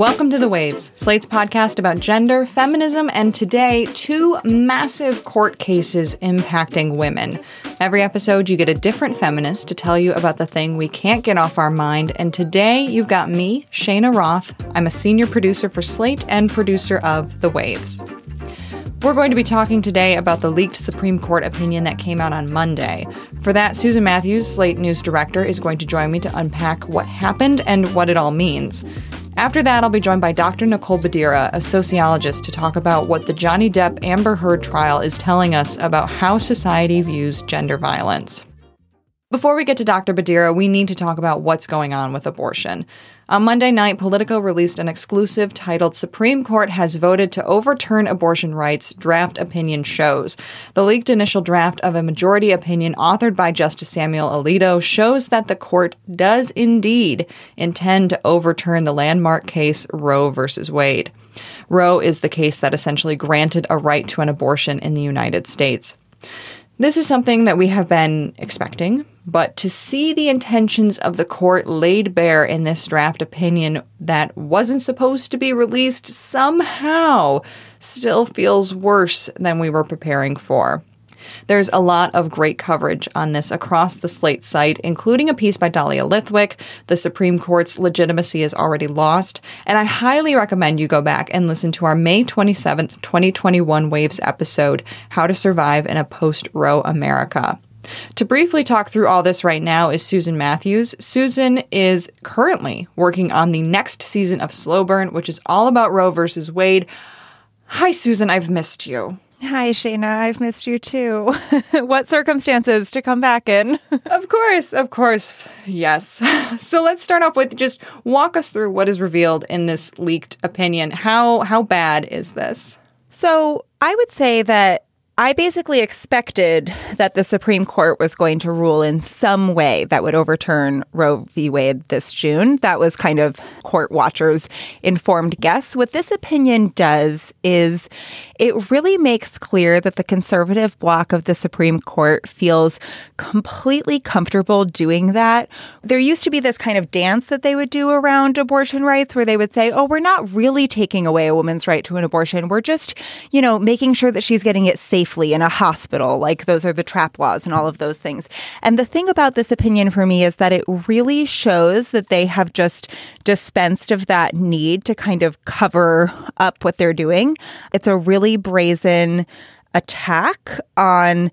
Welcome to The Waves, Slate's podcast about gender, feminism, and today, two massive court cases impacting women. Every episode, you get a different feminist to tell you about the thing we can't get off our mind. And today, you've got me, Cheyna Roth. I'm a senior producer for Slate and producer of The Waves. We're going to be talking today about the leaked Supreme Court opinion that came out on Monday. For that, Susan Matthews, Slate News Director, is going to join me to unpack what happened and what it all means. After that, I'll be joined by Dr. Nicole Bedera, a sociologist, to talk about what the Johnny Depp Amber Heard trial is telling us about how society views gender violence. Before we get to Dr. Bedera, we need to talk about what's going on with abortion. On Monday night, Politico released an exclusive titled Supreme Court has voted to overturn abortion rights, draft opinion shows. The leaked initial draft of a majority opinion authored by Justice Samuel Alito shows that the court does indeed intend to overturn the landmark case Roe v. Wade. Roe is the case that essentially granted a right to an abortion in the United States. This is something that we have been expecting, but to see the intentions of the court laid bare in this draft opinion that wasn't supposed to be released somehow still feels worse than we were preparing for. There's a lot of great coverage on this across the Slate site, including a piece by Dahlia Lithwick. The Supreme Court's legitimacy is already lost, and I highly recommend you go back and listen to our May 27th, 2021 Waves episode, How to Survive in a Post Roe America. To briefly talk through all this right now is Susan Matthews. Susan is currently working on the next season of Slow Burn, which is all about Roe versus Wade. Hi, Susan, I've missed you. Hi, Cheyna. I've missed you too. what circumstances to come back in? of course, of course. Yes. So let's start off with just walk us through what is revealed in this leaked opinion. How how bad is this? So, I would say that I basically expected that the Supreme Court was going to rule in some way that would overturn Roe v. Wade this June. That was kind of court watchers' informed guess. What this opinion does is it really makes clear that the conservative bloc of the Supreme Court feels completely comfortable doing that. There used to be this kind of dance that they would do around abortion rights where they would say, oh, we're not really taking away a woman's right to an abortion. We're just, you know, making sure that she's getting it safely in a hospital. Like those are the trap laws and all of those things. And the thing about this opinion for me is that it really shows that they have just dispensed of that need to kind of cover up what they're doing. It's a really brazen attack on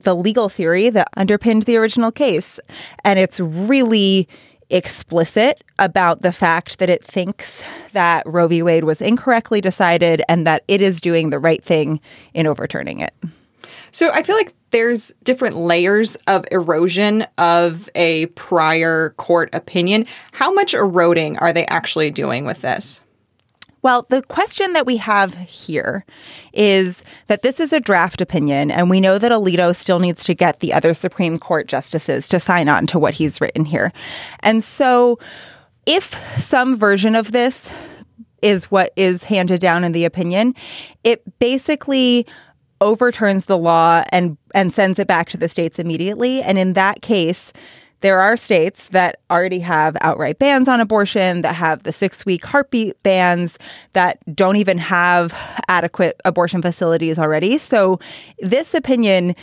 the legal theory that underpinned the original case. And it's really explicit about the fact that it thinks that Roe v. Wade was incorrectly decided and that it is doing the right thing in overturning it. So I feel like there's different layers of erosion of a prior court opinion. How much eroding are they actually doing with this? Well, the question that we have here is that this is a draft opinion, and we know that Alito still needs to get the other Supreme Court justices to sign on to what he's written here. And so, if some version of this is what is handed down in the opinion, it basically overturns the law and and sends it back to the states immediately. And in that case, there are states that already have outright bans on abortion, that have the six week heartbeat bans, that don't even have adequate abortion facilities already. So, this opinion,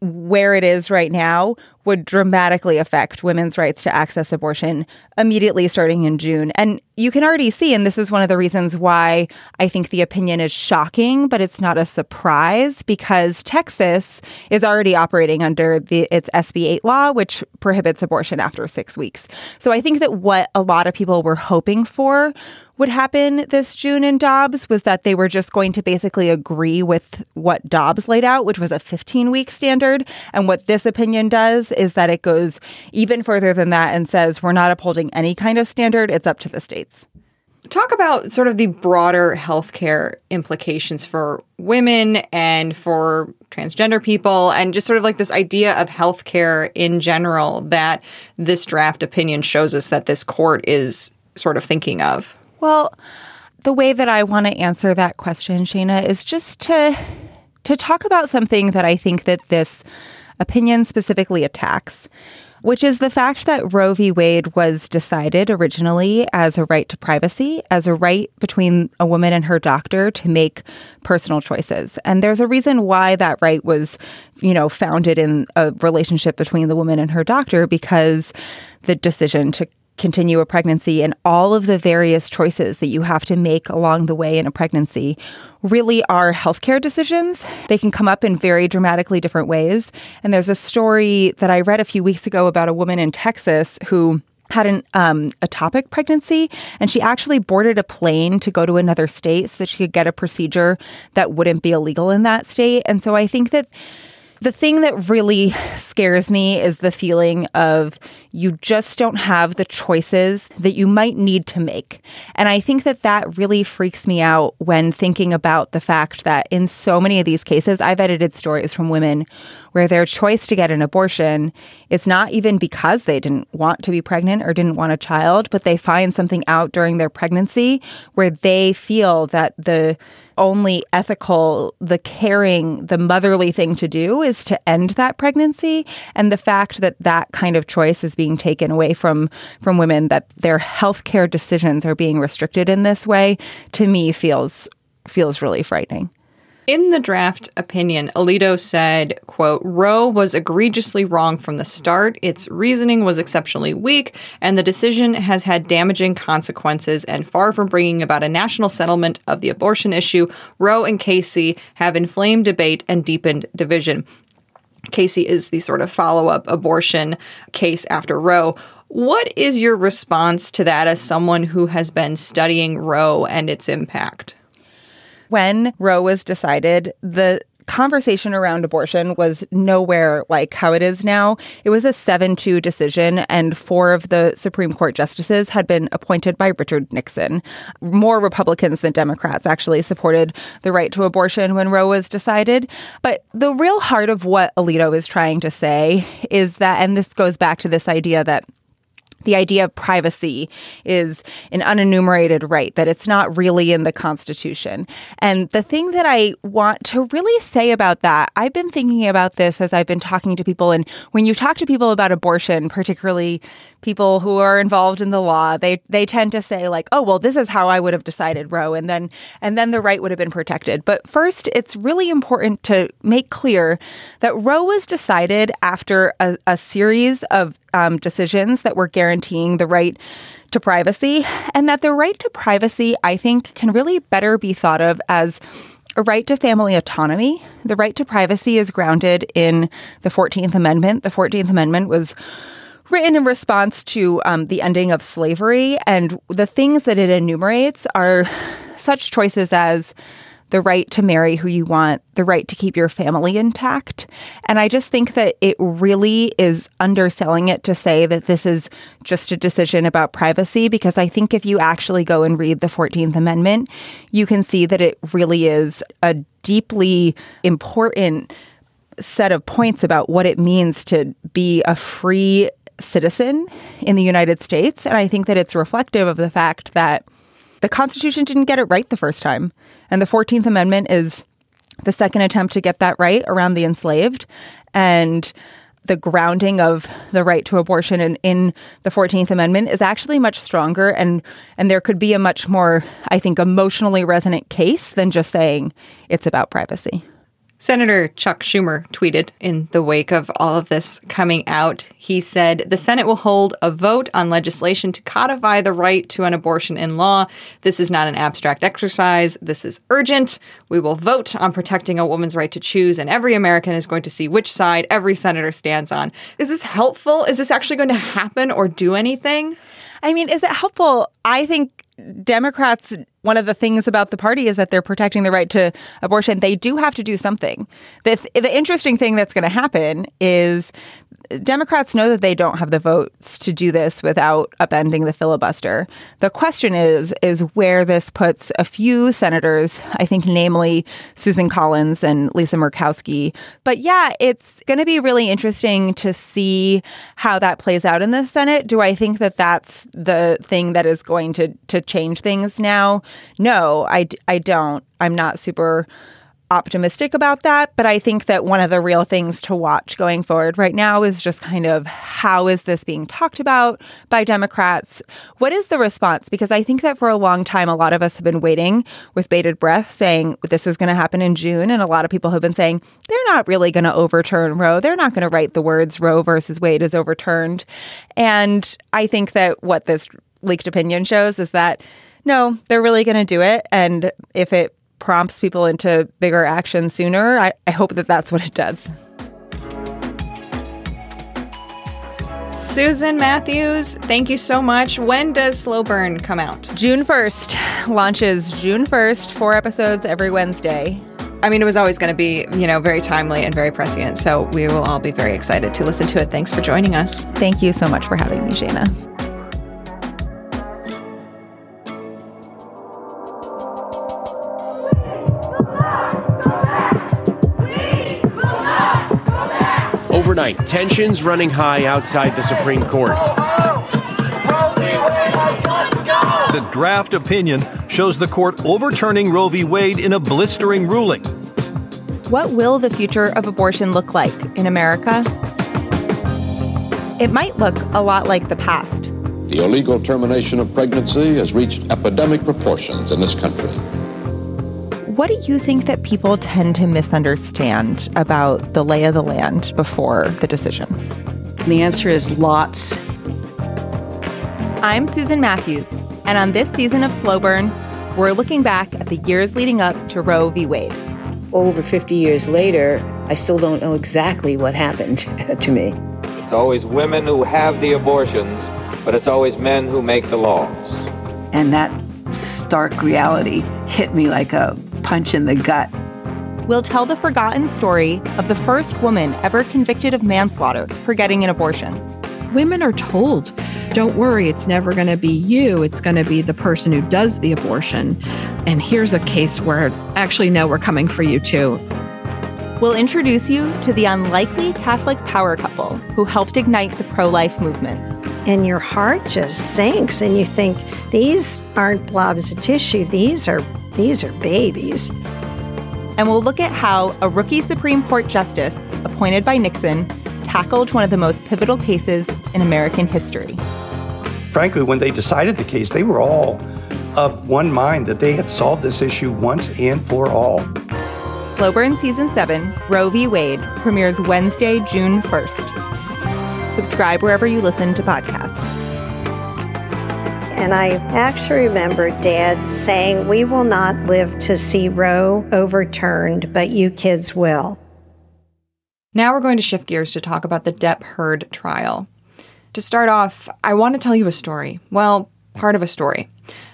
where it is right now, would dramatically affect women's rights to access abortion immediately starting in June. And you can already see, and this is one of the reasons why I think the opinion is shocking, but it's not a surprise because Texas is already operating under the its SB 8 law, which prohibits abortion after six weeks. So I think that what a lot of people were hoping for would happen this June in Dobbs was that they were just going to basically agree with what Dobbs laid out, which was a 15 week standard. And what this opinion does is that it goes even further than that and says we're not upholding any kind of standard, it's up to the states. Talk about sort of the broader healthcare implications for women and for transgender people, and just sort of like this idea of healthcare in general that this draft opinion shows us that this court is sort of thinking of. Well, the way that I want to answer that question, Cheyna, is just to to talk about something that I think that this opinion specifically attacks, which is the fact that Roe v. Wade was decided originally as a right to privacy, as a right between a woman and her doctor to make personal choices. And there's a reason why that right was, you know, founded in a relationship between the woman and her doctor because the decision to continue a pregnancy and all of the various choices that you have to make along the way in a pregnancy really are healthcare decisions. They can come up in very dramatically different ways. And there's a story that I read a few weeks ago about a woman in Texas who had an um, ectopic pregnancy, and she actually boarded a plane to go to another state so that she could get a procedure that wouldn't be illegal in that state. And so I think that the thing that really scares me is the feeling of you just don't have the choices that you might need to make. And I think that that really freaks me out when thinking about the fact that in so many of these cases, I've edited stories from women where their choice to get an abortion is not even because they didn't want to be pregnant or didn't want a child, but they find something out during their pregnancy where they feel that the only ethical, the caring, the motherly thing to do is to end that pregnancy. And the fact that that kind of choice is being taken away from from women, that their healthcare decisions are being restricted in this way, to me feels feels really frightening. In the draft opinion, Alito said, quote, Roe was egregiously wrong from the start. Its reasoning was exceptionally weak, and the decision has had damaging consequences. And far from bringing about a national settlement of the abortion issue, Roe and Casey have inflamed debate and deepened division. Casey is the sort of follow up abortion case after Roe. What is your response to that as someone who has been studying Roe and its impact? when Roe was decided, the conversation around abortion was nowhere like how it is now. It was a 7 2 decision, and four of the Supreme Court justices had been appointed by Richard Nixon. More Republicans than Democrats actually supported the right to abortion when Roe was decided. But the real heart of what Alito is trying to say is that, and this goes back to this idea that the idea of privacy is an unenumerated right, that it's not really in the Constitution. And the thing that I want to really say about that, I've been thinking about this as I've been talking to people. And when you talk to people about abortion, particularly people who are involved in the law, they they tend to say like, "Oh, well, this is how I would have decided Roe," and then and then the right would have been protected. But first, it's really important to make clear that Roe was decided after a, a series of um, decisions that were guaranteeing the right to privacy, and that the right to privacy, I think, can really better be thought of as a right to family autonomy. The right to privacy is grounded in the 14th Amendment. The 14th Amendment was written in response to um, the ending of slavery. And the things that it enumerates are such choices as the right to marry who you want, the right to keep your family intact. And I just think that it really is underselling it to say that this is just a decision about privacy, because I think if you actually go and read the 14th Amendment, you can see that it really is a deeply important set of points about what it means to be a free citizen in the United States. And I think that it's reflective of the fact that the Constitution didn't get it right the first time. And the 14th Amendment is the second attempt to get that right around the enslaved. And the grounding of the right to abortion in, in the 14th Amendment is actually much stronger and and there could be a much more, I think, emotionally resonant case than just saying it's about privacy. Senator Chuck Schumer tweeted in the wake of all of this coming out. He said, The Senate will hold a vote on legislation to codify the right to an abortion in law. This is not an abstract exercise. This is urgent. We will vote on protecting a woman's right to choose, and every American is going to see which side every senator stands on. Is this helpful? Is this actually going to happen or do anything? I mean, is it helpful? I think Democrats, one of the things about the party is that they're protecting the right to abortion. They do have to do something. The, the interesting thing that's going to happen is Democrats know that they don't have the votes to do this without upending the filibuster. The question is is where this puts a few senators, I think namely Susan Collins and Lisa Murkowski. But yeah, it's going to be really interesting to see how that plays out in the Senate. Do I think that that's the thing that is going to to change things now? No, I I don't. I'm not super optimistic about that, but I think that one of the real things to watch going forward right now is just kind of how is this being talked about by Democrats? What is the response? Because I think that for a long time, a lot of us have been waiting with bated breath saying this is going to happen in June. And a lot of people have been saying they're not really going to overturn Roe. They're not going to write the words Roe versus Wade is overturned. And I think that what this leaked opinion shows is that no, they're really going to do it. And if it prompts people into bigger action sooner. I, I hope that that's what it does. Susan Matthews, thank you so much. When does Slow Burn come out? June 1st. Launches June 1st, four episodes every Wednesday. I mean, it was always going to be, you know, very timely and very prescient. So we will all be very excited to listen to it. Thanks for joining us. Thank you so much for having me, Cheyna. Overnight, tensions running high outside the Supreme Court. The draft opinion shows the court overturning Roe v. Wade in a blistering ruling. What will the future of abortion look like in America? It might look a lot like the past. The illegal termination of pregnancy has reached epidemic proportions in this country. What do you think that people tend to misunderstand about the lay of the land before the decision? The answer is lots. I'm Susan Matthews, and on this season of Slow Burn, we're looking back at the years leading up to Roe v. Wade. Over 50 years later, I still don't know exactly what happened to me. It's always women who have the abortions, but it's always men who make the laws. And that stark reality hit me like a punch in the gut. We'll tell the forgotten story of the first woman ever convicted of manslaughter for getting an abortion. Women are told, don't worry, it's never going to be you, it's going to be the person who does the abortion. And here's a case where actually, no, we're coming for you too. We'll introduce you to the unlikely Catholic power couple who helped ignite the pro life movement. And your heart just sinks, and you think, these aren't blobs of tissue, these are these are babies. And we'll look at how a rookie Supreme Court justice appointed by Nixon tackled one of the most pivotal cases in American history. Frankly, when they decided the case, they were all of one mind that they had solved this issue once and for all. Slow Burn Season 7, Roe v. Wade, premieres Wednesday, June 1st. Subscribe wherever you listen to podcasts. And I actually remember Dad saying, We will not live to see Roe overturned, but you kids will. Now we're going to shift gears to talk about the Depp Heard trial. To start off, I want to tell you a story. Well, part of a story.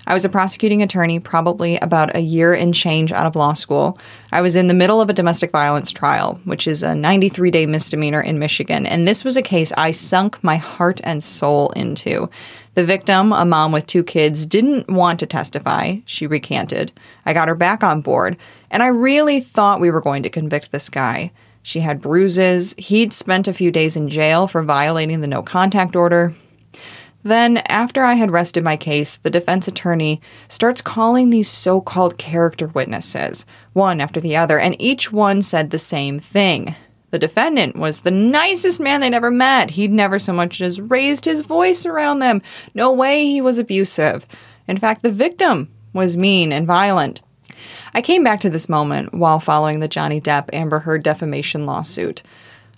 I was a prosecuting attorney probably about a year and change out of law school. I was in the middle of a domestic violence trial, which is a 93 day misdemeanor in Michigan, and this was a case I sunk my heart and soul into. The victim, a mom with two kids, didn't want to testify. She recanted. I got her back on board, and I really thought we were going to convict this guy. She had bruises. He'd spent a few days in jail for violating the no contact order. Then, after I had rested my case, the defense attorney starts calling these so called character witnesses, one after the other, and each one said the same thing. The defendant was the nicest man they'd ever met. He'd never so much as raised his voice around them. No way he was abusive. In fact, the victim was mean and violent. I came back to this moment while following the Johnny Depp Amber Heard defamation lawsuit.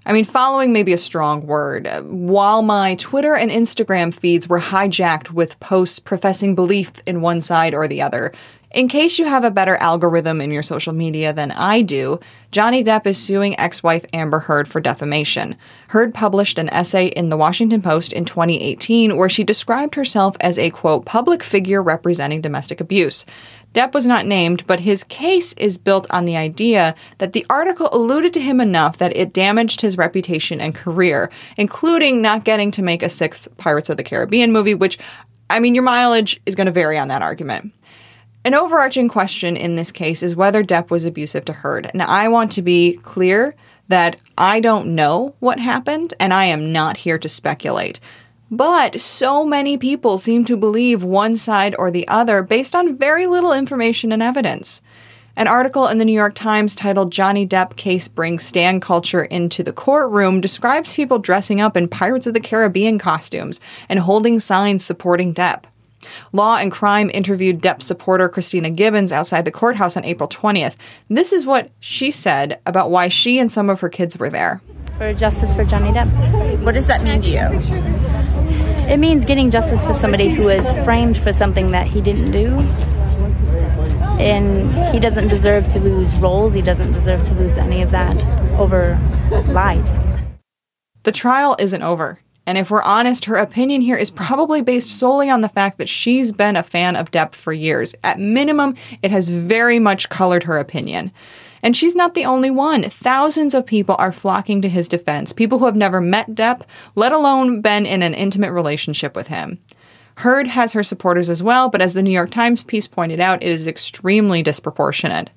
I mean, following may be a strong word. While my Twitter and Instagram feeds were hijacked with posts professing belief in one side or the other, in case you have a better algorithm in your social media than I do, Johnny Depp is suing ex wife Amber Heard for defamation. Heard published an essay in the Washington Post in 2018 where she described herself as a quote, public figure representing domestic abuse. Depp was not named, but his case is built on the idea that the article alluded to him enough that it damaged his reputation and career, including not getting to make a sixth Pirates of the Caribbean movie, which, I mean, your mileage is going to vary on that argument. An overarching question in this case is whether Depp was abusive to Heard. And I want to be clear that I don't know what happened, and I am not here to speculate. But so many people seem to believe one side or the other based on very little information and evidence. An article in the New York Times titled Johnny Depp Case Brings Stan Culture into the Courtroom describes people dressing up in Pirates of the Caribbean costumes and holding signs supporting Depp. Law and Crime interviewed Depp supporter Christina Gibbons outside the courthouse on April 20th. This is what she said about why she and some of her kids were there. For justice for Johnny Depp. What does that mean to you? It means getting justice for somebody who was framed for something that he didn't do and he doesn't deserve to lose roles. He doesn't deserve to lose any of that over lies. The trial isn't over. And if we're honest, her opinion here is probably based solely on the fact that she's been a fan of Depp for years. At minimum, it has very much colored her opinion. And she's not the only one. Thousands of people are flocking to his defense, people who have never met Depp, let alone been in an intimate relationship with him. Heard has her supporters as well, but as the New York Times piece pointed out, it is extremely disproportionate.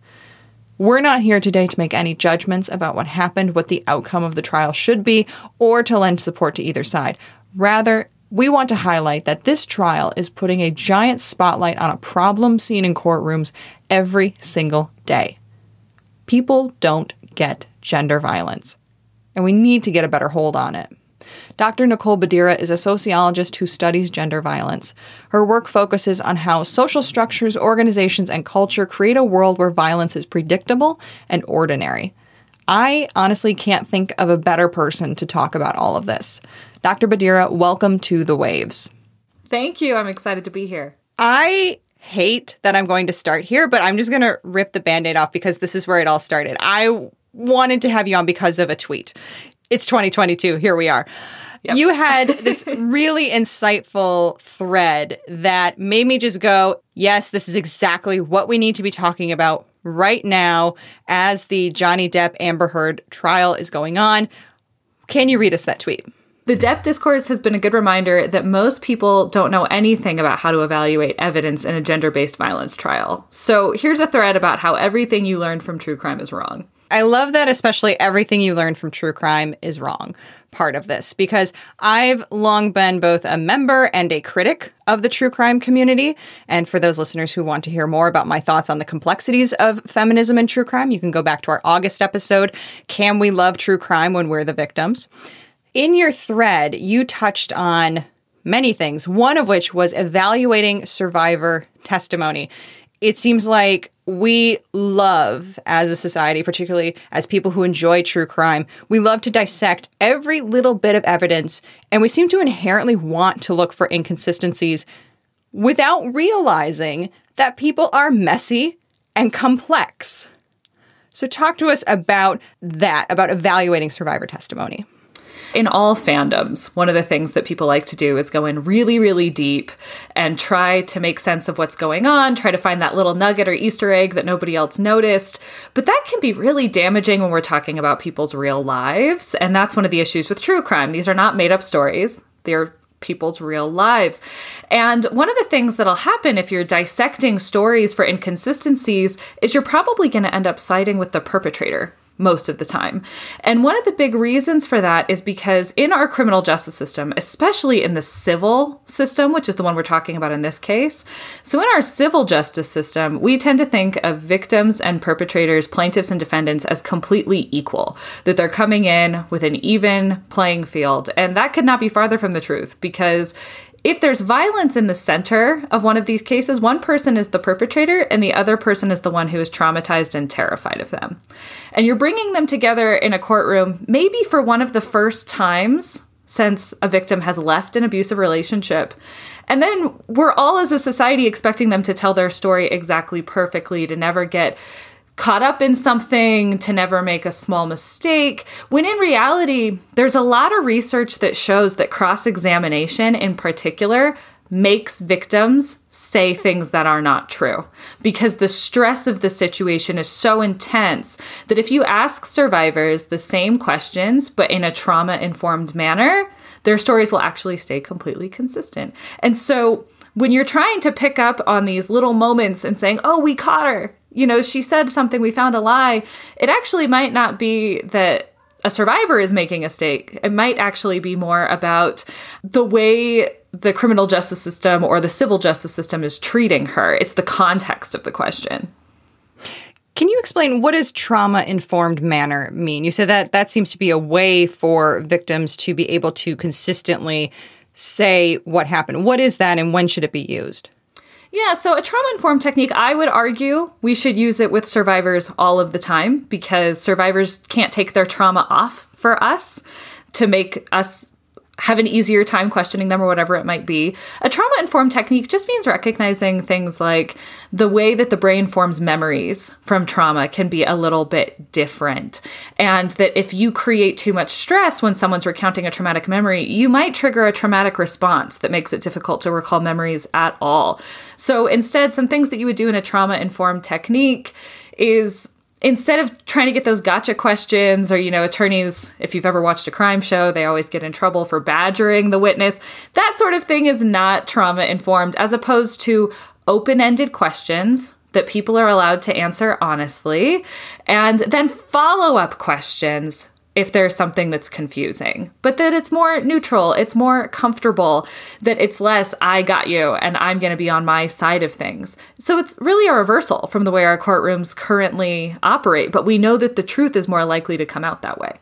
We're not here today to make any judgments about what happened, what the outcome of the trial should be, or to lend support to either side. Rather, we want to highlight that this trial is putting a giant spotlight on a problem seen in courtrooms every single day. People don't get gender violence, and we need to get a better hold on it. Dr. Nicole Bedera is a sociologist who studies gender violence. Her work focuses on how social structures, organizations, and culture create a world where violence is predictable and ordinary. I honestly can't think of a better person to talk about all of this. Dr. Bedera, welcome to The Waves. Thank you. I'm excited to be here. I hate that I'm going to start here, but I'm just going to rip the band aid off because this is where it all started. I wanted to have you on because of a tweet it's 2022. Here we are. Yep. You had this really insightful thread that made me just go, yes, this is exactly what we need to be talking about right now as the Johnny Depp Amber Heard trial is going on. Can you read us that tweet? The Depp discourse has been a good reminder that most people don't know anything about how to evaluate evidence in a gender based violence trial. So here's a thread about how everything you learned from true crime is wrong. I love that, especially everything you learned from true crime is wrong part of this because I've long been both a member and a critic of the true crime community. And for those listeners who want to hear more about my thoughts on the complexities of feminism and true crime, you can go back to our August episode Can We Love True Crime When We're the Victims? In your thread, you touched on many things, one of which was evaluating survivor testimony. It seems like we love as a society, particularly as people who enjoy true crime, we love to dissect every little bit of evidence and we seem to inherently want to look for inconsistencies without realizing that people are messy and complex. So, talk to us about that, about evaluating survivor testimony in all fandoms, one of the things that people like to do is go in really, really deep and try to make sense of what's going on, try to find that little nugget or Easter egg that nobody else noticed. But that can be really damaging when we're talking about people's real lives. And that's one of the issues with true crime. These are not made up stories, they're people's real lives. And one of the things that'll happen if you're dissecting stories for inconsistencies is you're probably going to end up siding with the perpetrator most of the time. And one of the big reasons for that is because in our criminal justice system, especially in the civil system, which is the one we're talking about in this case, so in our civil justice system, we tend to think of victims and perpetrators, plaintiffs and defendants as completely equal, that they're coming in with an even playing field. And that could not be farther from the truth because if there's violence in the center of one of these cases, one person is the perpetrator and the other person is the one who is traumatized and terrified of them. And you're bringing them together in a courtroom, maybe for one of the first times since a victim has left an abusive relationship. And then we're all as a society expecting them to tell their story exactly perfectly, to never get caught up in something, to never make a small mistake. When in reality, there's a lot of research that shows that cross examination, in particular, makes victims say things that are not true because the stress of the situation is so intense that if you ask survivors the same questions but in a trauma informed manner, their stories will actually stay completely consistent. And so when you're trying to pick up on these little moments and saying, oh, we caught her, you know, she said something, we found a lie, it actually might not be that a survivor is making a mistake. It might actually be more about the way the criminal justice system or the civil justice system is treating her. It's the context of the question. Can you explain what does trauma informed manner mean? You said that that seems to be a way for victims to be able to consistently say what happened. What is that and when should it be used? Yeah, so a trauma informed technique, I would argue we should use it with survivors all of the time because survivors can't take their trauma off for us to make us have an easier time questioning them or whatever it might be. A trauma informed technique just means recognizing things like the way that the brain forms memories from trauma can be a little bit different. And that if you create too much stress when someone's recounting a traumatic memory, you might trigger a traumatic response that makes it difficult to recall memories at all. So instead, some things that you would do in a trauma informed technique is instead of trying to get those gotcha questions or you know attorneys if you've ever watched a crime show they always get in trouble for badgering the witness. That sort of thing is not trauma informed as opposed to open-ended questions that people are allowed to answer honestly and then follow-up questions if there's something that's confusing, but that it's more neutral, it's more comfortable, that it's less, I got you and I'm going to be on my side of things. So it's really a reversal from the way our courtrooms currently operate, but we know that the truth is more likely to come out that way.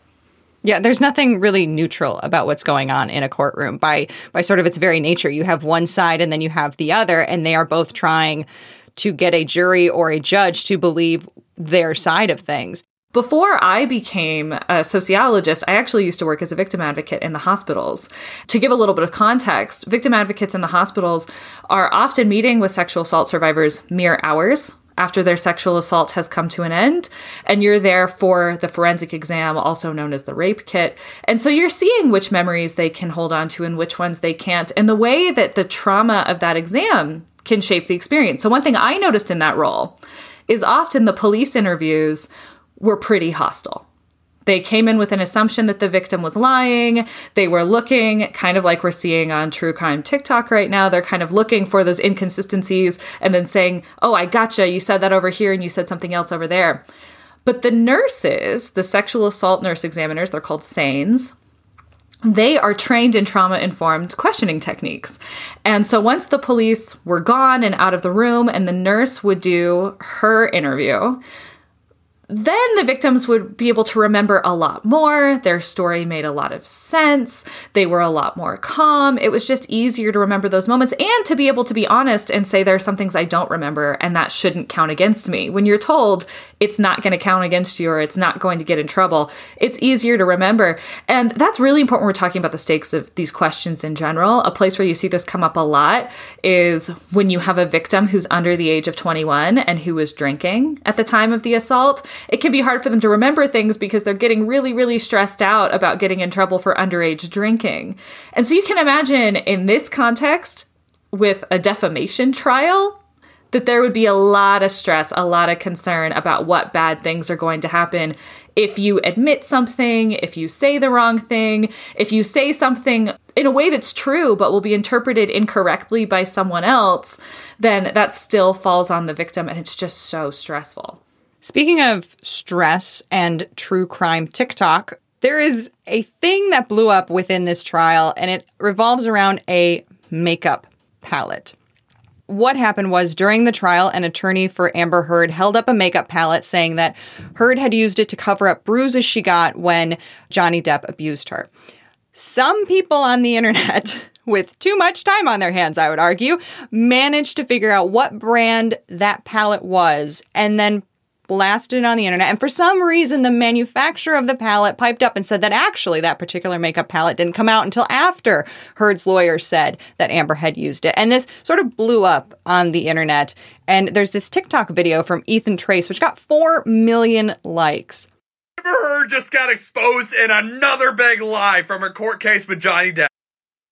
Yeah, there's nothing really neutral about what's going on in a courtroom by by sort of its very nature. You have one side and then you have the other and they are both trying to get a jury or a judge to believe their side of things. Before I became a sociologist, I actually used to work as a victim advocate in the hospitals. To give a little bit of context, victim advocates in the hospitals are often meeting with sexual assault survivors mere hours after their sexual assault has come to an end. And you're there for the forensic exam, also known as the rape kit. And so you're seeing which memories they can hold on to and which ones they can't, and the way that the trauma of that exam can shape the experience. So, one thing I noticed in that role is often the police interviews were pretty hostile. They came in with an assumption that the victim was lying. They were looking, kind of like we're seeing on true crime TikTok right now. They're kind of looking for those inconsistencies and then saying, Oh, I gotcha. You said that over here and you said something else over there. But the nurses, the sexual assault nurse examiners, they're called SANEs, they are trained in trauma informed questioning techniques. And so once the police were gone and out of the room, and the nurse would do her interview, then the victims would be able to remember a lot more. Their story made a lot of sense. They were a lot more calm. It was just easier to remember those moments and to be able to be honest and say there are some things I don't remember and that shouldn't count against me. When you're told it's not going to count against you or it's not going to get in trouble, it's easier to remember. And that's really important when we're talking about the stakes of these questions in general. A place where you see this come up a lot is when you have a victim who's under the age of 21 and who was drinking at the time of the assault it can be hard for them to remember things because they're getting really, really stressed out about getting in trouble for underage drinking. And so you can imagine in this context, with a defamation trial, that there would be a lot of stress, a lot of concern about what bad things are going to happen if you admit something, if you say the wrong thing, if you say something in a way that's true but will be interpreted incorrectly by someone else, then that still falls on the victim and it's just so stressful. Speaking of stress and true crime TikTok, there is a thing that blew up within this trial, and it revolves around a makeup palette. What happened was during the trial, an attorney for Amber Heard held up a makeup palette saying that Heard had used it to cover up bruises she got when Johnny Depp abused her. Some people on the internet, with too much time on their hands, I would argue, managed to figure out what brand that palette was and then blasted it on the internet. And for some reason, the manufacturer of the palette piped up and said that actually that particular makeup palette didn't come out until after Heard's lawyer said that Amber had used it. And this sort of blew up on the internet. And there's this TikTok video from Ethan Trace, which got 4 million likes. Amber Heard just got exposed in another big lie from her court case with Johnny Depp.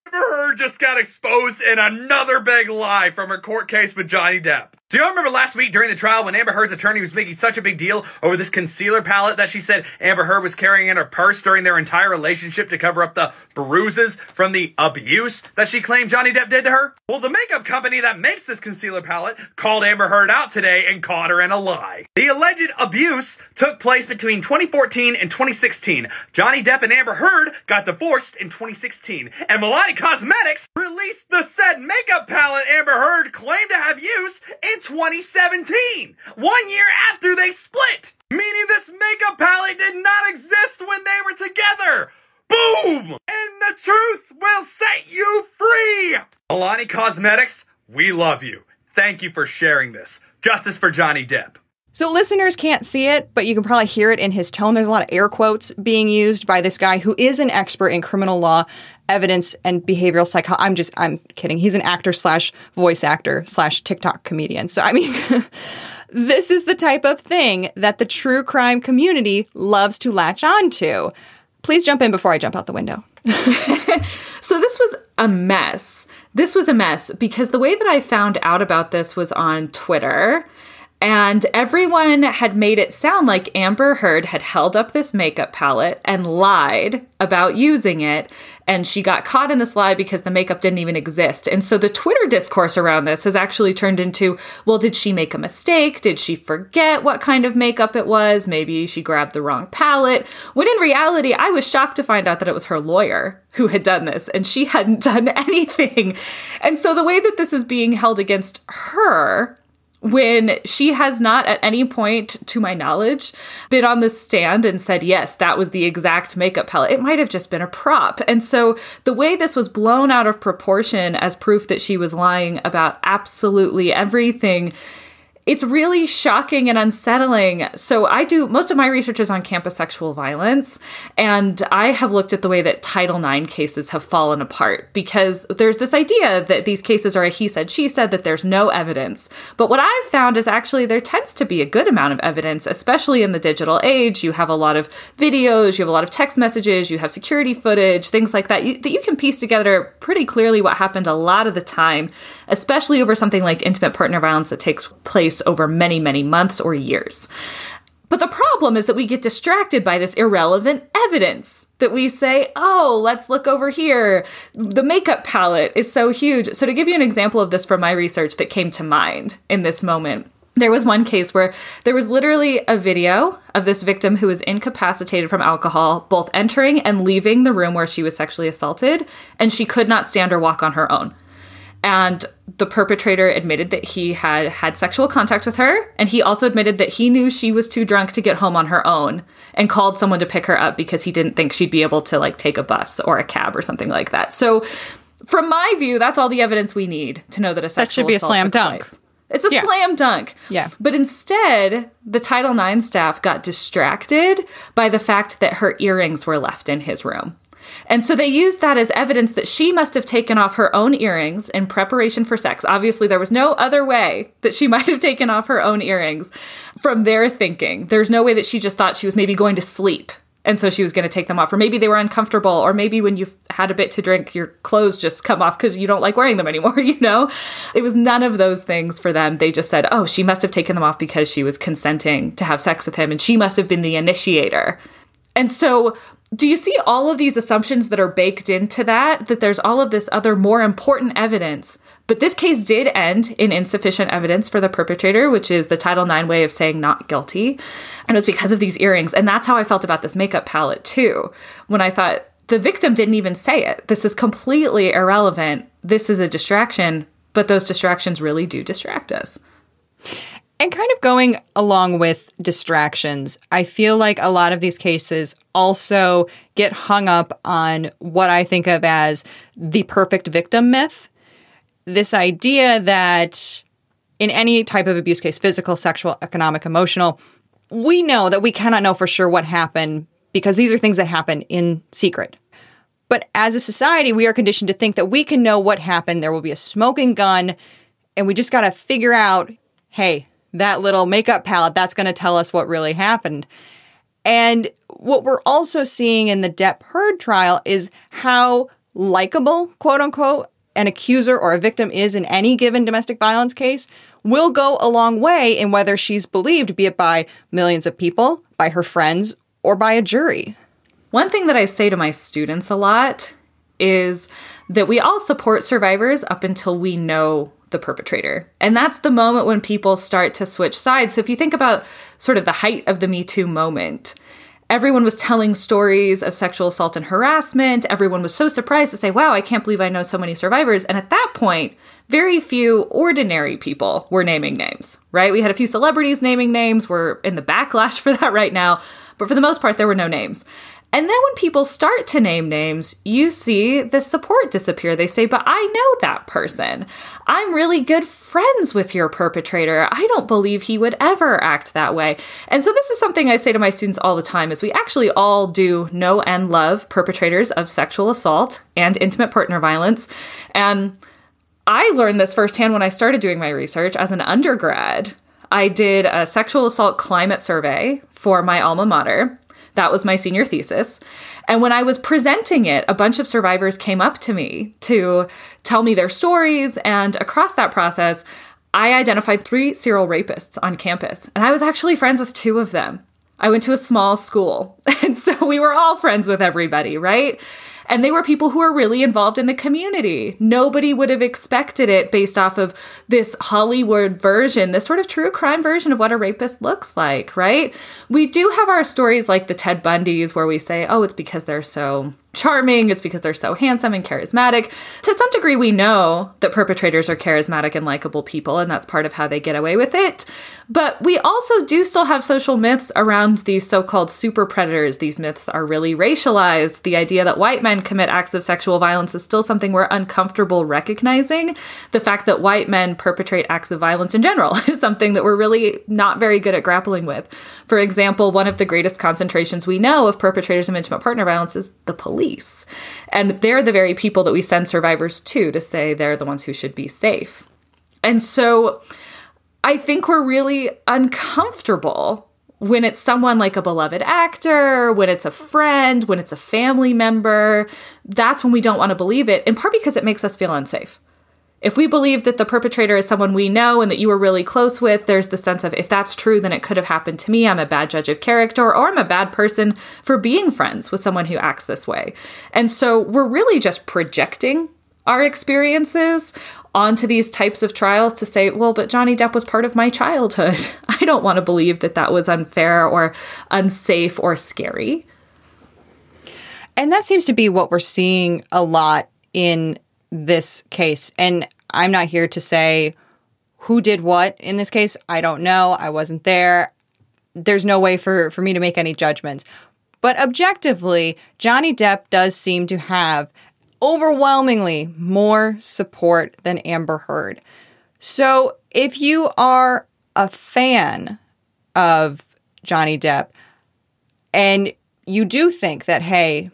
Amber Heard just got exposed in another big lie from her court case with Johnny Depp. Do y'all remember last week during the trial when Amber Heard's attorney was making such a big deal over this concealer palette that she said Amber Heard was carrying in her purse during their entire relationship to cover up the bruises from the abuse that she claimed Johnny Depp did to her? Well, the makeup company that makes this concealer palette called Amber Heard out today and caught her in a lie. The alleged abuse took place between 2014 and 2016. Johnny Depp and Amber Heard got divorced in 2016, and Milani Cosmetics released the said makeup palette Amber Heard claimed to have used in in 2017, one year after they split, meaning this makeup palette did not exist when they were together. Boom! And the truth will set you free! Alani Cosmetics, we love you. Thank you for sharing this. Justice for Johnny Depp. So listeners can't see it, but you can probably hear it in his tone. There's a lot of air quotes being used by this guy who is an expert in criminal law, evidence, and behavioral psychology. I'm just, I'm kidding. He's an actor slash voice actor slash TikTok comedian. So I mean, this is the type of thing that the true crime community loves to latch on to. Please jump in before I jump out the window. so this was a mess. This was a mess because the way that I found out about this was on Twitter. And everyone had made it sound like Amber Heard had held up this makeup palette and lied about using it. And she got caught in this lie because the makeup didn't even exist. And so the Twitter discourse around this has actually turned into well, did she make a mistake? Did she forget what kind of makeup it was? Maybe she grabbed the wrong palette. When in reality, I was shocked to find out that it was her lawyer who had done this and she hadn't done anything. And so the way that this is being held against her when she has not at any point to my knowledge been on the stand and said yes that was the exact makeup palette. It might have just been a prop. And so the way this was blown out of proportion as proof that she was lying about absolutely everything it's really shocking and unsettling. So, I do most of my research is on campus sexual violence, and I have looked at the way that Title IX cases have fallen apart because there's this idea that these cases are a he said, she said, that there's no evidence. But what I've found is actually there tends to be a good amount of evidence, especially in the digital age. You have a lot of videos, you have a lot of text messages, you have security footage, things like that, you, that you can piece together pretty clearly what happened a lot of the time, especially over something like intimate partner violence that takes place over many, many months or years. But the problem is that we get distracted by this irrelevant evidence that we say, oh, let's look over here. The makeup palette is so huge. So, to give you an example of this from my research that came to mind in this moment, there was one case where there was literally a video of this victim who was incapacitated from alcohol, both entering and leaving the room where she was sexually assaulted, and she could not stand or walk on her own. And the perpetrator admitted that he had had sexual contact with her. And he also admitted that he knew she was too drunk to get home on her own and called someone to pick her up because he didn't think she'd be able to like take a bus or a cab or something like that. So, from my view, that's all the evidence we need to know that a sexual assault. that should be a slam dunk. Place. It's a yeah. slam dunk. Yeah. But instead, the Title IX staff got distracted by the fact that her earrings were left in his room. And so they used that as evidence that she must have taken off her own earrings in preparation for sex. Obviously, there was no other way that she might have taken off her own earrings from their thinking. There's no way that she just thought she was maybe going to sleep. And so she was going to take them off. Or maybe they were uncomfortable. Or maybe when you've had a bit to drink, your clothes just come off because you don't like wearing them anymore, you know? It was none of those things for them. They just said, oh, she must have taken them off because she was consenting to have sex with him. And she must have been the initiator. And so do you see all of these assumptions that are baked into that? That there's all of this other more important evidence. But this case did end in insufficient evidence for the perpetrator, which is the Title IX way of saying not guilty. And it was because of these earrings. And that's how I felt about this makeup palette, too. When I thought the victim didn't even say it. This is completely irrelevant. This is a distraction, but those distractions really do distract us. And kind of going along with distractions, I feel like a lot of these cases also get hung up on what I think of as the perfect victim myth. This idea that in any type of abuse case, physical, sexual, economic, emotional, we know that we cannot know for sure what happened because these are things that happen in secret. But as a society, we are conditioned to think that we can know what happened. There will be a smoking gun, and we just got to figure out hey, that little makeup palette, that's going to tell us what really happened. And what we're also seeing in the Depp Heard trial is how likable, quote unquote, an accuser or a victim is in any given domestic violence case will go a long way in whether she's believed, be it by millions of people, by her friends, or by a jury. One thing that I say to my students a lot is that we all support survivors up until we know the perpetrator. And that's the moment when people start to switch sides. So if you think about sort of the height of the Me Too moment, everyone was telling stories of sexual assault and harassment. Everyone was so surprised to say, wow, I can't believe I know so many survivors. And at that point, very few ordinary people were naming names, right? We had a few celebrities naming names. We're in the backlash for that right now. But for the most part, there were no names. And then when people start to name names, you see the support disappear. They say, But I know that person. I'm really good friends with your perpetrator. I don't believe he would ever act that way. And so this is something I say to my students all the time is we actually all do know and love perpetrators of sexual assault and intimate partner violence. And I learned this firsthand when I started doing my research as an undergrad. I did a sexual assault climate survey for my alma mater. That was my senior thesis. And when I was presenting it, a bunch of survivors came up to me to tell me their stories. And across that process, I identified three serial rapists on campus. And I was actually friends with two of them. I went to a small school. And so we were all friends with everybody, right? And they were people who were really involved in the community. Nobody would have expected it based off of this Hollywood version, this sort of true crime version of what a rapist looks like, right? We do have our stories like the Ted Bundys where we say, oh, it's because they're so charming, it's because they're so handsome and charismatic. To some degree, we know that perpetrators are charismatic and likable people, and that's part of how they get away with it. But we also do still have social myths around these so called super predators. These myths are really racialized. The idea that white men commit acts of sexual violence is still something we're uncomfortable recognizing. The fact that white men perpetrate acts of violence in general is something that we're really not very good at grappling with. For example, one of the greatest concentrations we know of perpetrators of intimate partner violence is the police. And they're the very people that we send survivors to to say they're the ones who should be safe. And so, I think we're really uncomfortable when it's someone like a beloved actor, when it's a friend, when it's a family member. That's when we don't want to believe it, in part because it makes us feel unsafe. If we believe that the perpetrator is someone we know and that you were really close with, there's the sense of if that's true, then it could have happened to me. I'm a bad judge of character, or I'm a bad person for being friends with someone who acts this way. And so we're really just projecting our experiences onto these types of trials to say, well, but Johnny Depp was part of my childhood. I don't want to believe that that was unfair or unsafe or scary. And that seems to be what we're seeing a lot in this case. And I'm not here to say who did what in this case. I don't know. I wasn't there. There's no way for, for me to make any judgments. But objectively, Johnny Depp does seem to have overwhelmingly more support than Amber Heard. So if you are a fan of Johnny Depp and you do think that, hey,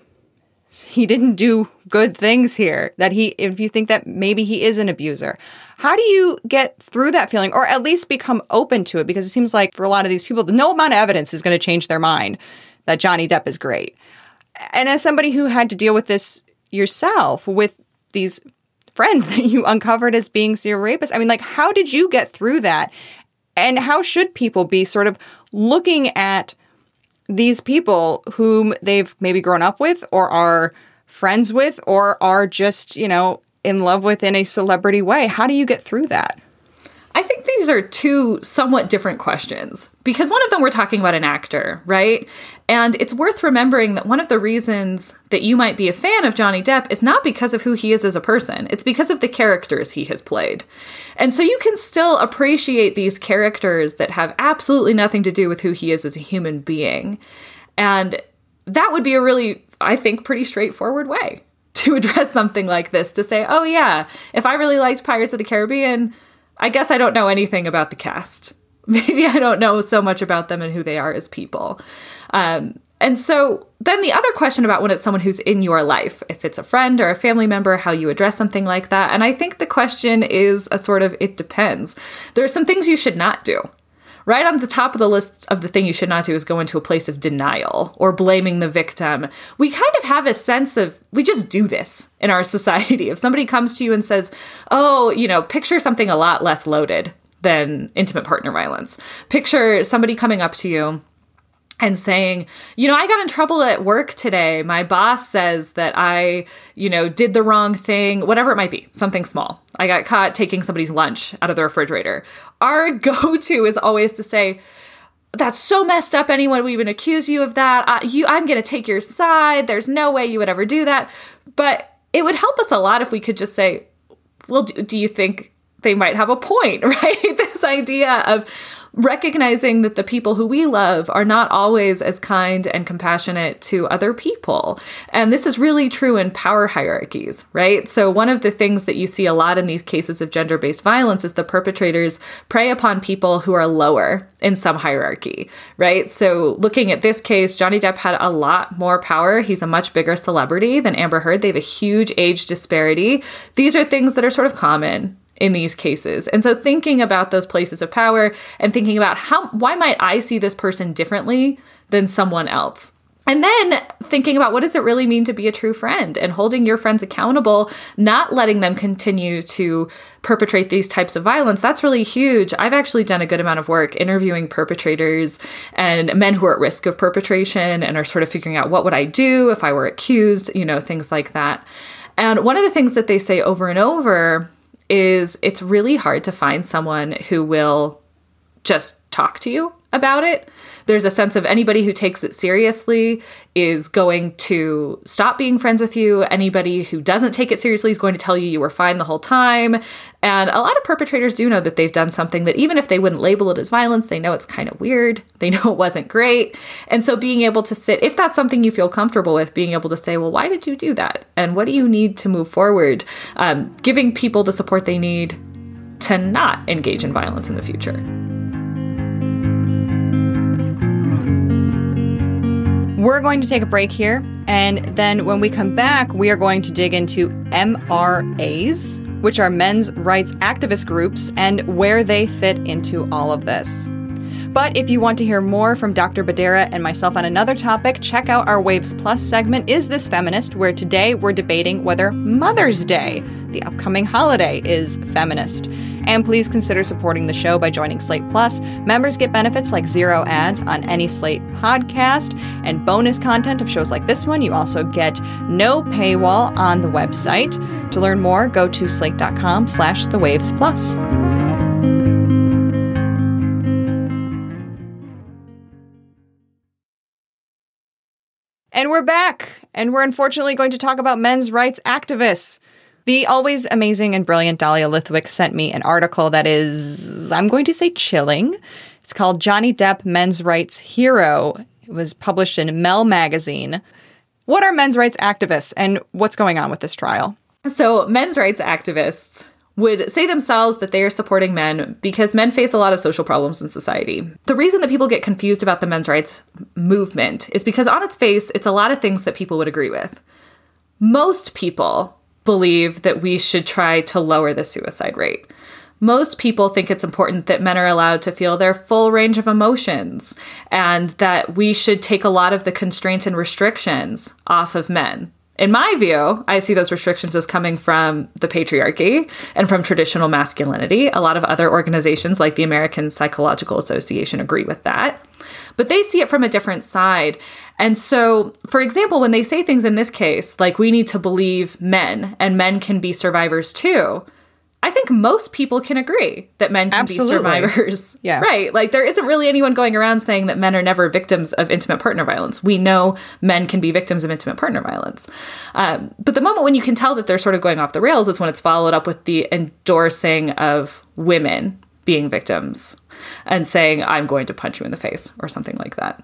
he didn't do good things here, that he, if you think that maybe he is an abuser, how do you get through that feeling or at least become open to it? Because it seems like for a lot of these people, no amount of evidence is going to change their mind that Johnny Depp is great. And as somebody who had to deal with this yourself with these friends that you uncovered as being serial rapists. I mean, like, how did you get through that? And how should people be sort of looking at these people whom they've maybe grown up with or are friends with or are just, you know, in love with in a celebrity way? How do you get through that? I think these are two somewhat different questions because one of them we're talking about an actor, right? And it's worth remembering that one of the reasons that you might be a fan of Johnny Depp is not because of who he is as a person, it's because of the characters he has played. And so you can still appreciate these characters that have absolutely nothing to do with who he is as a human being. And that would be a really, I think, pretty straightforward way to address something like this to say, oh, yeah, if I really liked Pirates of the Caribbean, I guess I don't know anything about the cast. Maybe I don't know so much about them and who they are as people. Um, and so then the other question about when it's someone who's in your life, if it's a friend or a family member, how you address something like that. And I think the question is a sort of it depends. There are some things you should not do. Right on the top of the list of the thing you should not do is go into a place of denial or blaming the victim. We kind of have a sense of, we just do this in our society. If somebody comes to you and says, oh, you know, picture something a lot less loaded than intimate partner violence. Picture somebody coming up to you and saying, you know, I got in trouble at work today. My boss says that I, you know, did the wrong thing, whatever it might be, something small. I got caught taking somebody's lunch out of the refrigerator. Our go to is always to say, that's so messed up. Anyone would even accuse you of that. Uh, you, I'm going to take your side. There's no way you would ever do that. But it would help us a lot if we could just say, well, do, do you think they might have a point, right? this idea of recognizing that the people who we love are not always as kind and compassionate to other people. And this is really true in power hierarchies, right? So, one of the things that you see a lot in these cases of gender based violence is the perpetrators prey upon people who are lower in some hierarchy, right? So, looking at this case, Johnny Depp had a lot more power. He's a much bigger celebrity than Amber Heard. They have a huge age disparity. These are things that are sort of common in these cases. And so thinking about those places of power and thinking about how why might I see this person differently than someone else? And then thinking about what does it really mean to be a true friend and holding your friends accountable, not letting them continue to perpetrate these types of violence. That's really huge. I've actually done a good amount of work interviewing perpetrators and men who are at risk of perpetration and are sort of figuring out what would I do if I were accused, you know, things like that. And one of the things that they say over and over is it's really hard to find someone who will just talk to you about it. There's a sense of anybody who takes it seriously is going to stop being friends with you. Anybody who doesn't take it seriously is going to tell you you were fine the whole time. And a lot of perpetrators do know that they've done something that even if they wouldn't label it as violence, they know it's kind of weird. They know it wasn't great. And so being able to sit, if that's something you feel comfortable with, being able to say, well, why did you do that? And what do you need to move forward? Um, giving people the support they need to not engage in violence in the future. We're going to take a break here, and then when we come back, we are going to dig into MRAs, which are men's rights activist groups, and where they fit into all of this. But if you want to hear more from Dr. Bedera and myself on another topic, check out our Waves Plus segment, Is This Feminist? where today we're debating whether Mother's Day, the upcoming holiday, is feminist. And please consider supporting the show by joining Slate Plus. Members get benefits like zero ads on any Slate podcast and bonus content of shows like this one. You also get no paywall on the website. To learn more, go to slate.com slash the waves plus. And we're back, and we're unfortunately going to talk about men's rights activists. The always amazing and brilliant Dahlia Lithwick sent me an article that is, I'm going to say, chilling. It's called Johnny Depp Men's Rights Hero. It was published in Mel magazine. What are men's rights activists, and what's going on with this trial? So, men's rights activists would say themselves that they are supporting men because men face a lot of social problems in society. The reason that people get confused about the men's rights movement is because, on its face, it's a lot of things that people would agree with. Most people believe that we should try to lower the suicide rate. Most people think it's important that men are allowed to feel their full range of emotions and that we should take a lot of the constraints and restrictions off of men in my view, I see those restrictions as coming from the patriarchy and from traditional masculinity. A lot of other organizations, like the American Psychological Association, agree with that. But they see it from a different side. And so, for example, when they say things in this case, like we need to believe men and men can be survivors too, I think most people can agree that men can Absolutely. be survivors. Yeah. Right. Like there isn't really anyone going around saying that men are never victims of intimate partner violence. We know men can be victims of intimate partner violence. Um, but the moment when you can tell that they're sort of going off the rails is when it's followed up with the endorsing of women being victims and saying, I'm going to punch you in the face or something like that.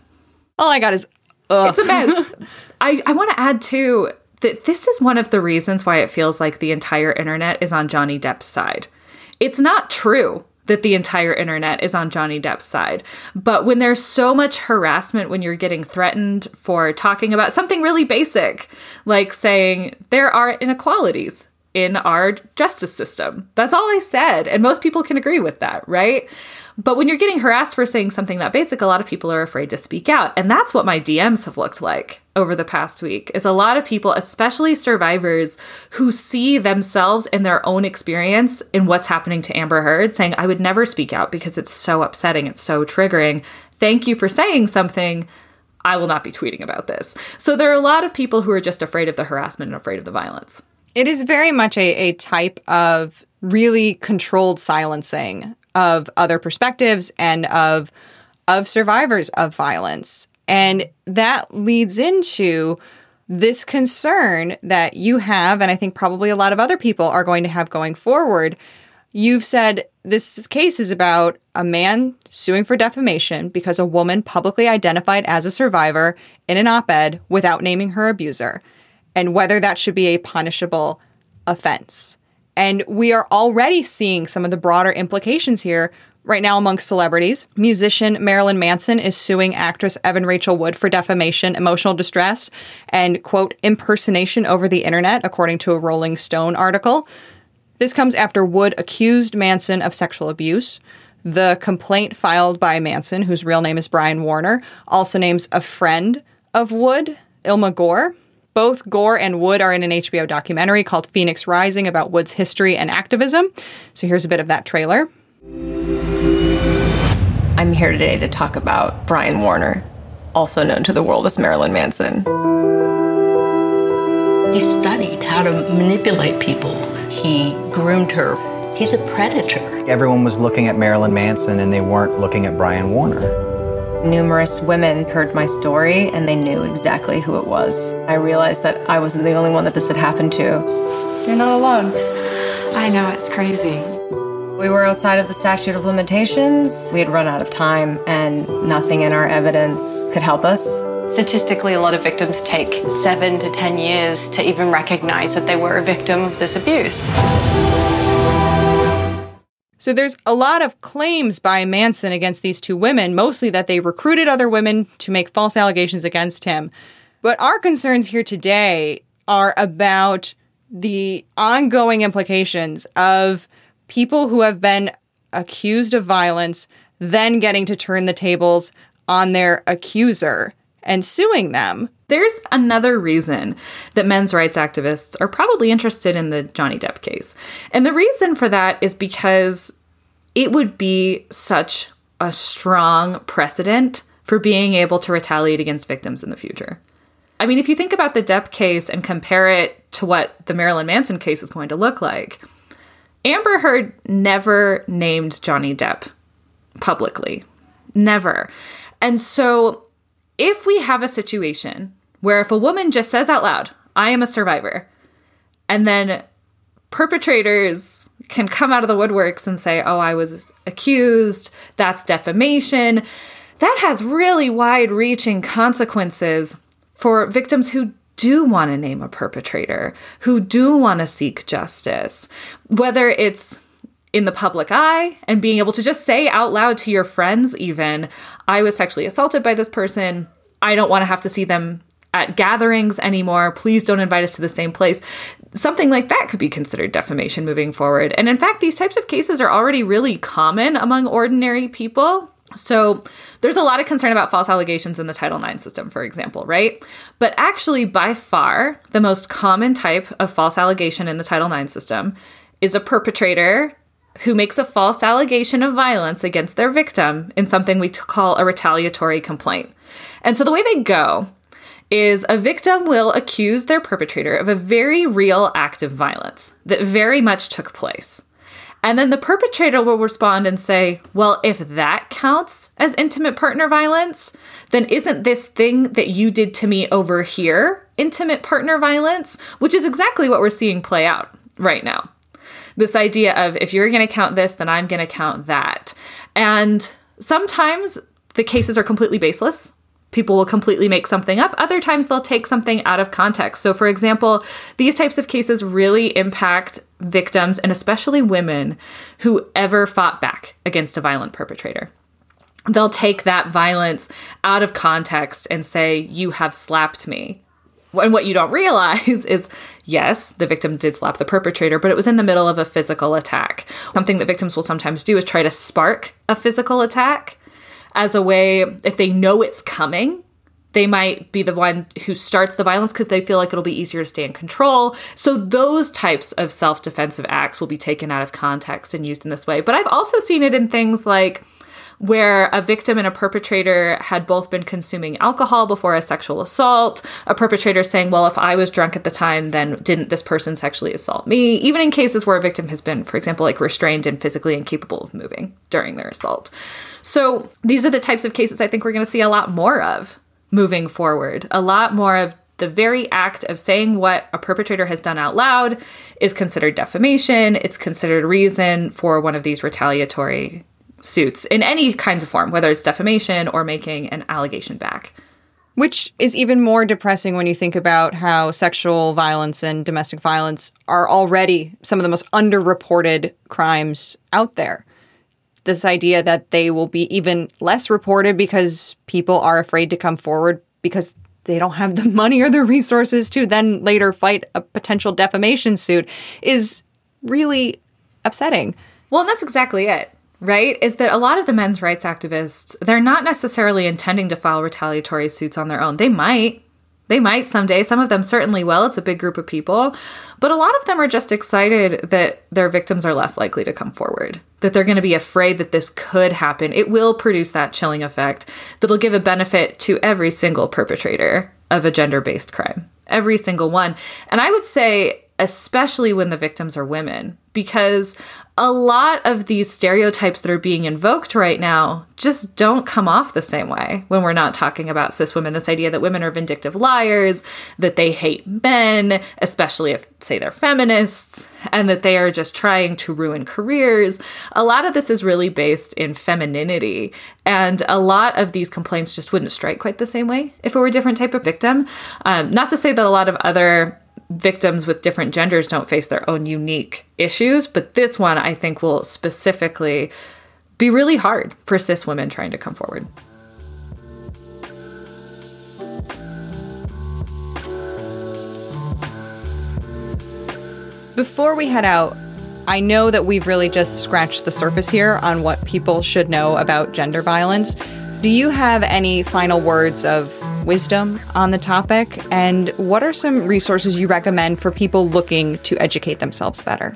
All I got is, ugh. It's a mess. I, I want to add too that this is one of the reasons why it feels like the entire internet is on Johnny Depp's side. It's not true that the entire internet is on Johnny Depp's side. But when there's so much harassment, when you're getting threatened for talking about something really basic, like saying there are inequalities in our justice system, that's all I said. And most people can agree with that, right? But when you're getting harassed for saying something that basic, a lot of people are afraid to speak out. And that's what my DMs have looked like over the past week is a lot of people, especially survivors who see themselves in their own experience in what's happening to Amber Heard saying, I would never speak out because it's so upsetting, it's so triggering. Thank you for saying something. I will not be tweeting about this. So there are a lot of people who are just afraid of the harassment and afraid of the violence. It is very much a, a type of really controlled silencing of other perspectives and of of survivors of violence. And that leads into this concern that you have, and I think probably a lot of other people are going to have going forward. You've said this case is about a man suing for defamation because a woman publicly identified as a survivor in an op ed without naming her abuser, and whether that should be a punishable offense. And we are already seeing some of the broader implications here right now amongst celebrities. Musician Marilyn Manson is suing actress Evan Rachel Wood for defamation, emotional distress, and, quote, impersonation over the internet, according to a Rolling Stone article. This comes after Wood accused Manson of sexual abuse. The complaint filed by Manson, whose real name is Brian Warner, also names a friend of Wood, Illma Gore. Both Gore and Wood are in an HBO documentary called Phoenix Rising about Wood's history and activism. So here's a bit of that trailer. I'm here today to talk about Brian Warner, also known to the world as Marilyn Manson. He studied how to manipulate people, he groomed her. He's a predator. Everyone was looking at Marilyn Manson and they weren't looking at Brian Warner. Numerous women heard my story and they knew exactly who it was. I realized that I wasn't the only one that this had happened to. You're not alone. I know, it's crazy. We were outside of the statute of limitations. We had run out of time, and nothing in our evidence could help us. Statistically, a lot of victims take seven to 10 years to even recognize that they were a victim of this abuse. So there's a lot of claims by Manson against these two women, mostly that they recruited other women to make false allegations against him. But our concerns here today are about the ongoing implications of people who have been accused of violence then getting to turn the tables on their accuser and suing them. There's another reason that men's rights activists are probably interested in the Johnny Depp case. And the reason for that is because it would be such a strong precedent for being able to retaliate against victims in the future. I mean, if you think about the Depp case and compare it to what the Marilyn Manson case is going to look like, Amber Heard never named Johnny Depp publicly. Never. And so if we have a situation where if a woman just says out loud, I am a survivor, and then perpetrators can come out of the woodworks and say, oh, I was accused, that's defamation, that has really wide reaching consequences for victims who do want to name a perpetrator, who do want to seek justice, whether it's in the public eye and being able to just say out loud to your friends, even, I was sexually assaulted by this person. I don't want to have to see them at gatherings anymore. Please don't invite us to the same place. Something like that could be considered defamation moving forward. And in fact, these types of cases are already really common among ordinary people. So there's a lot of concern about false allegations in the Title IX system, for example, right? But actually, by far, the most common type of false allegation in the Title IX system is a perpetrator who makes a false allegation of violence against their victim in something we call a retaliatory complaint. And so the way they go is a victim will accuse their perpetrator of a very real act of violence that very much took place. And then the perpetrator will respond and say, Well, if that counts as intimate partner violence, then isn't this thing that you did to me over here intimate partner violence? Which is exactly what we're seeing play out right now. This idea of if you're going to count this, then I'm going to count that. And sometimes the cases are completely baseless people will completely make something up. Other times they'll take something out of context. So, for example, these types of cases really impact victims and especially women who ever fought back against a violent perpetrator. They'll take that violence out of context and say, You have slapped me. And what you don't realize is yes, the victim did slap the perpetrator, but it was in the middle of a physical attack. Something that victims will sometimes do is try to spark a physical attack as a way, if they know it's coming, they might be the one who starts the violence because they feel like it'll be easier to stay in control. So, those types of self defensive acts will be taken out of context and used in this way. But I've also seen it in things like where a victim and a perpetrator had both been consuming alcohol before a sexual assault, a perpetrator saying, Well, if I was drunk at the time, then didn't this person sexually assault me? Even in cases where a victim has been, for example, like restrained and physically incapable of moving during their assault. So these are the types of cases I think we're going to see a lot more of moving forward. A lot more of the very act of saying what a perpetrator has done out loud is considered defamation. It's considered reason for one of these retaliatory suits in any kinds of form, whether it's defamation or making an allegation back. Which is even more depressing when you think about how sexual violence and domestic violence are already some of the most underreported crimes out there. This idea that they will be even less reported because people are afraid to come forward because they don't have the money or the resources to then later fight a potential defamation suit is really upsetting. Well, that's exactly it right is that a lot of the men's rights activists they're not necessarily intending to file retaliatory suits on their own. They might. They might someday. Some of them certainly will. It's a big group of people. But a lot of them are just excited that their victims are less likely to come forward that they're going to be afraid that this could happen. It will produce that chilling effect that'll give a benefit to every single perpetrator of a gender-based crime. Every single one. And i would say especially when the victims are women, because a lot of these stereotypes that are being invoked right now just don't come off the same way when we're not talking about cis women. This idea that women are vindictive liars, that they hate men, especially if, say, they're feminists, and that they are just trying to ruin careers. A lot of this is really based in femininity. And a lot of these complaints just wouldn't strike quite the same way if it were a different type of victim. Um, not to say that a lot of other victims with different genders don't face their own unique issues, but this one I think will specifically be really hard for cis women trying to come forward. Before we head out, I know that we've really just scratched the surface here on what people should know about gender violence. Do you have any final words of wisdom on the topic? And what are some resources you recommend for people looking to educate themselves better?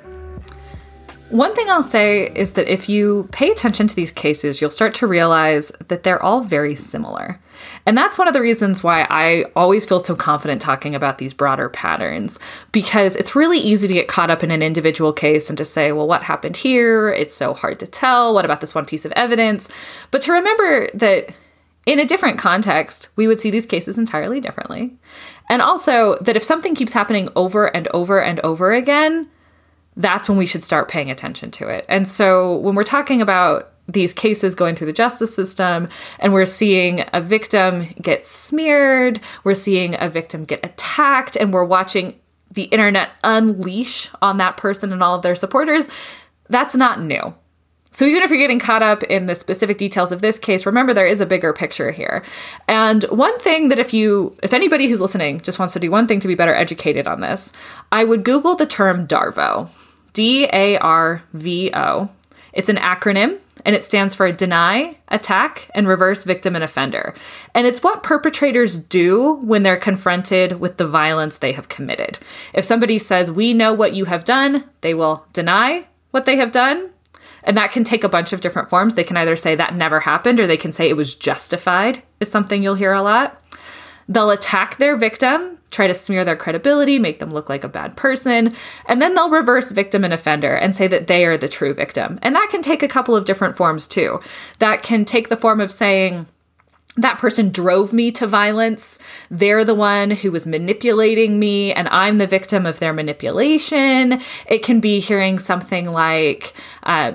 One thing I'll say is that if you pay attention to these cases, you'll start to realize that they're all very similar. And that's one of the reasons why I always feel so confident talking about these broader patterns, because it's really easy to get caught up in an individual case and to say, well, what happened here? It's so hard to tell. What about this one piece of evidence? But to remember that in a different context, we would see these cases entirely differently. And also that if something keeps happening over and over and over again, that's when we should start paying attention to it. And so when we're talking about these cases going through the justice system and we're seeing a victim get smeared, we're seeing a victim get attacked, and we're watching the internet unleash on that person and all of their supporters, that's not new. So even if you're getting caught up in the specific details of this case, remember there is a bigger picture here. And one thing that if you if anybody who's listening just wants to do one thing to be better educated on this, I would google the term DARVO. D A R V O. It's an acronym and it stands for deny, attack, and reverse victim and offender. And it's what perpetrators do when they're confronted with the violence they have committed. If somebody says, We know what you have done, they will deny what they have done and that can take a bunch of different forms. They can either say that never happened or they can say it was justified, is something you'll hear a lot. They'll attack their victim, try to smear their credibility, make them look like a bad person, and then they'll reverse victim and offender and say that they are the true victim. And that can take a couple of different forms too. That can take the form of saying, that person drove me to violence. They're the one who was manipulating me, and I'm the victim of their manipulation. It can be hearing something like, uh,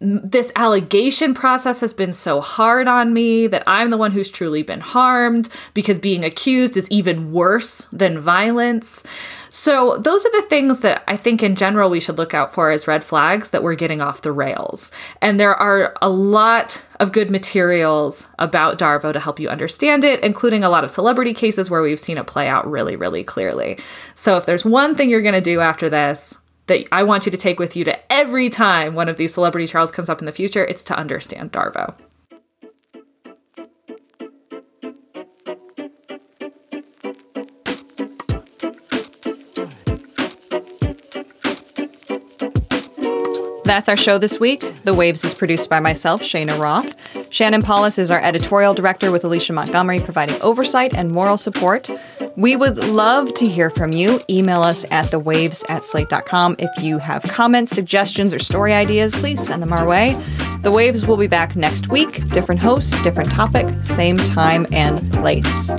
this allegation process has been so hard on me that I'm the one who's truly been harmed because being accused is even worse than violence. So, those are the things that I think in general we should look out for as red flags that we're getting off the rails. And there are a lot of good materials about Darvo to help you understand it, including a lot of celebrity cases where we've seen it play out really, really clearly. So, if there's one thing you're going to do after this, that I want you to take with you to every time one of these celebrity trials comes up in the future, it's to understand Darvo. That's our show this week. The Waves is produced by myself, Cheyna Roth. Shannon Palus is our editorial director with Alicia Montgomery providing oversight and moral support. We would love to hear from you. Email us at thewaves at slate.com. If you have comments, suggestions, or story ideas, please send them our way. The Waves will be back next week. Different hosts, different topic, same time and place.